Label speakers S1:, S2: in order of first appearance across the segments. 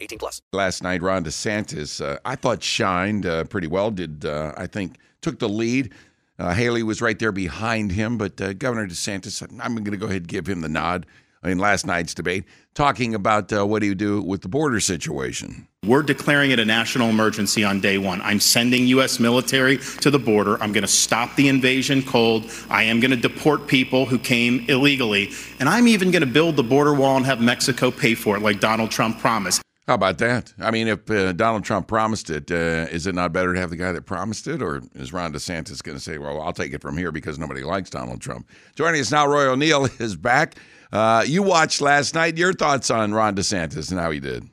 S1: 18 plus.
S2: Last night, Ron DeSantis, uh, I thought shined uh, pretty well. Did uh, I think took the lead? Uh, Haley was right there behind him, but uh, Governor DeSantis, I'm going to go ahead and give him the nod in last night's debate, talking about uh, what do you do with the border situation.
S3: We're declaring it a national emergency on day one. I'm sending U.S. military to the border. I'm going to stop the invasion cold. I am going to deport people who came illegally. And I'm even going to build the border wall and have Mexico pay for it, like Donald Trump promised.
S2: How about that? I mean, if uh, Donald Trump promised it, uh, is it not better to have the guy that promised it? Or is Ron DeSantis going to say, well, I'll take it from here because nobody likes Donald Trump? Joining us now, Rory O'Neill is back. Uh, you watched last night. Your thoughts on Ron DeSantis and how he did?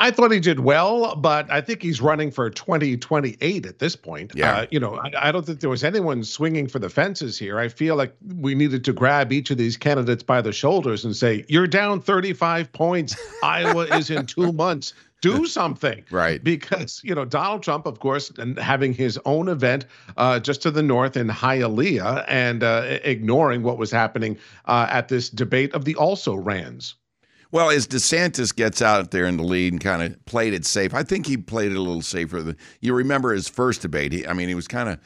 S4: I thought he did well, but I think he's running for 2028 at this point.
S2: Yeah.
S4: Uh, you know, I, I, don't think there was anyone swinging for the fences here. I feel like we needed to grab each of these candidates by the shoulders and say, you're down 35 points. Iowa is in two months. Do something.
S2: Right.
S4: Because, you know, Donald Trump, of course, and having his own event uh, just to the north in Hialeah and uh, ignoring what was happening uh, at this debate of the also rans.
S2: Well, as DeSantis gets out there in the lead and kind of played it safe, I think he played it a little safer. Than, you remember his first debate? He, I mean, he was kind of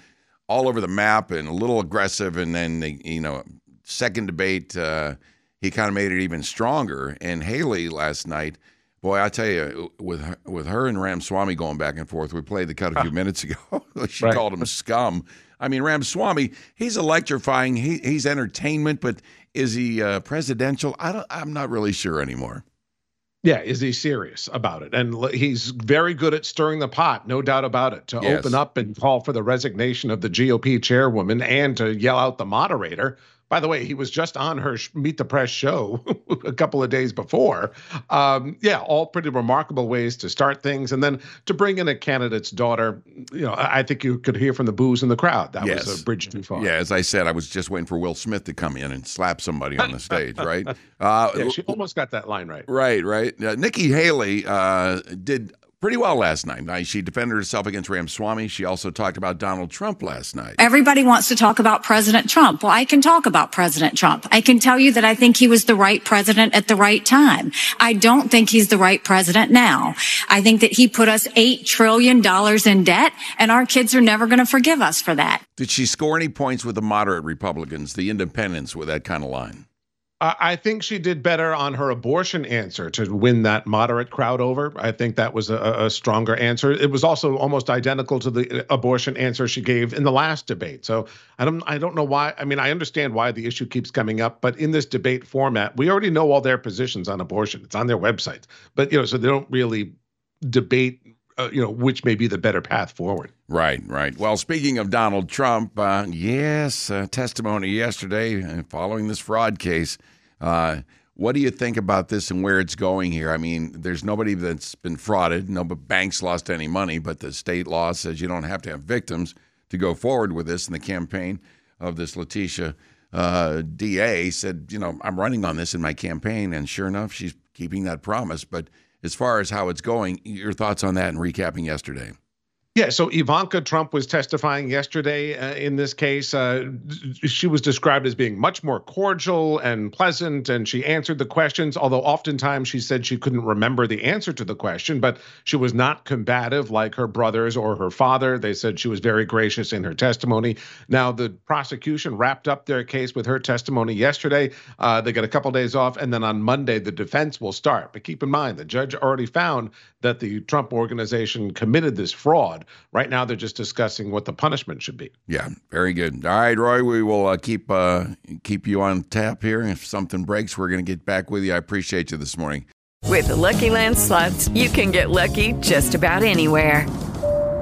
S2: all over the map and a little aggressive, and then the, you know, second debate uh, he kind of made it even stronger. And Haley last night, boy, I tell you, with her, with her and Ramaswamy going back and forth, we played the cut a few minutes ago. she
S4: Right.
S2: called him scum. I mean, Ramaswamy, he's electrifying. He, he's entertainment, but is he uh, presidential? I don't. I'm not really sure anymore.
S4: Yeah, is he serious about it? And he's very good at stirring the pot, no doubt about it, to
S2: Yes.
S4: open up and call for the resignation of the GOP chairwoman and to yell out the moderator. By the way, he was just on her Meet the Press show a couple of days before. Um, yeah, all pretty remarkable ways to start things. And then to bring in a candidate's daughter, you know, I think you could hear from the boos in the crowd. That
S2: Yes.
S4: was a bridge too far.
S2: Yeah, as I said, I was just waiting for Will Smith to come in and slap somebody on the stage, right? Uh,
S4: Yeah, she almost got that line right.
S2: right, right. Uh, Nikki Haley uh, did pretty well last night. Now, she defended herself against Ramaswamy. She also talked about Donald Trump last night.
S5: Everybody wants to talk about President Trump. Well, I can talk about President Trump. I can tell you that I think he was the right president at the right time. I don't think he's the right president now. I think that he put us $8 trillion in debt and our kids are never going to forgive us for that.
S2: Did she score any points with the moderate Republicans, the independents, with that kind of line?
S4: I think she did better on her abortion answer to win that moderate crowd over. I think that was a, a stronger answer. It was also almost identical to the uh, abortion answer she gave in the last debate. So I don't I don't know why. I mean, I understand why the issue keeps coming up, but in this debate format, we already know all their positions on abortion. It's on their website. But you know, so they don't really debate. Uh, you know, which may be the better path forward.
S2: Right, right. Well, speaking of Donald Trump, uh, yes, uh, testimony yesterday uh, following this fraud case. Uh, what do you think about this and where it's going here? I mean, there's nobody that's been frauded. No banks lost any money, but the state law says you don't have to have victims to go forward with this. And the campaign of this Letitia uh, DA said, you know, I'm running on this in my campaign, and sure enough, she's keeping that promise. But as far as how it's going, your thoughts on that and recapping yesterday?
S4: Yeah, so Ivanka Trump was testifying yesterday uh, in this case. Uh, she was described as being much more cordial and pleasant, and she answered the questions, although oftentimes she said she couldn't remember the answer to the question, but she was not combative like her brothers or her father. They said she was very gracious in her testimony. Now, the prosecution wrapped up their case with her testimony yesterday. Uh, they got a couple days off, and then on Monday, the defense will start. But keep in mind, the judge already found that the Trump organization committed this fraud. Right now, they're just discussing what the punishment should be.
S2: Yeah, very good. All right, Rory, we will uh, keep uh, keep you on tap here. If something breaks, we're going to get back with you. I appreciate you this morning.
S6: With the Lucky Land slots, you can get lucky just about anywhere.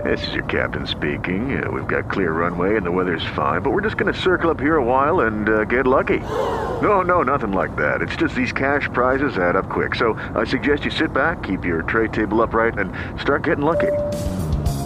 S6: This is your captain speaking. Uh, we've got clear runway and the weather's fine, but we're just going to circle up here a while and uh, get lucky. No, no, nothing like that. It's just these cash prizes add up quick. So I suggest you sit back, keep your tray table upright, and start getting lucky.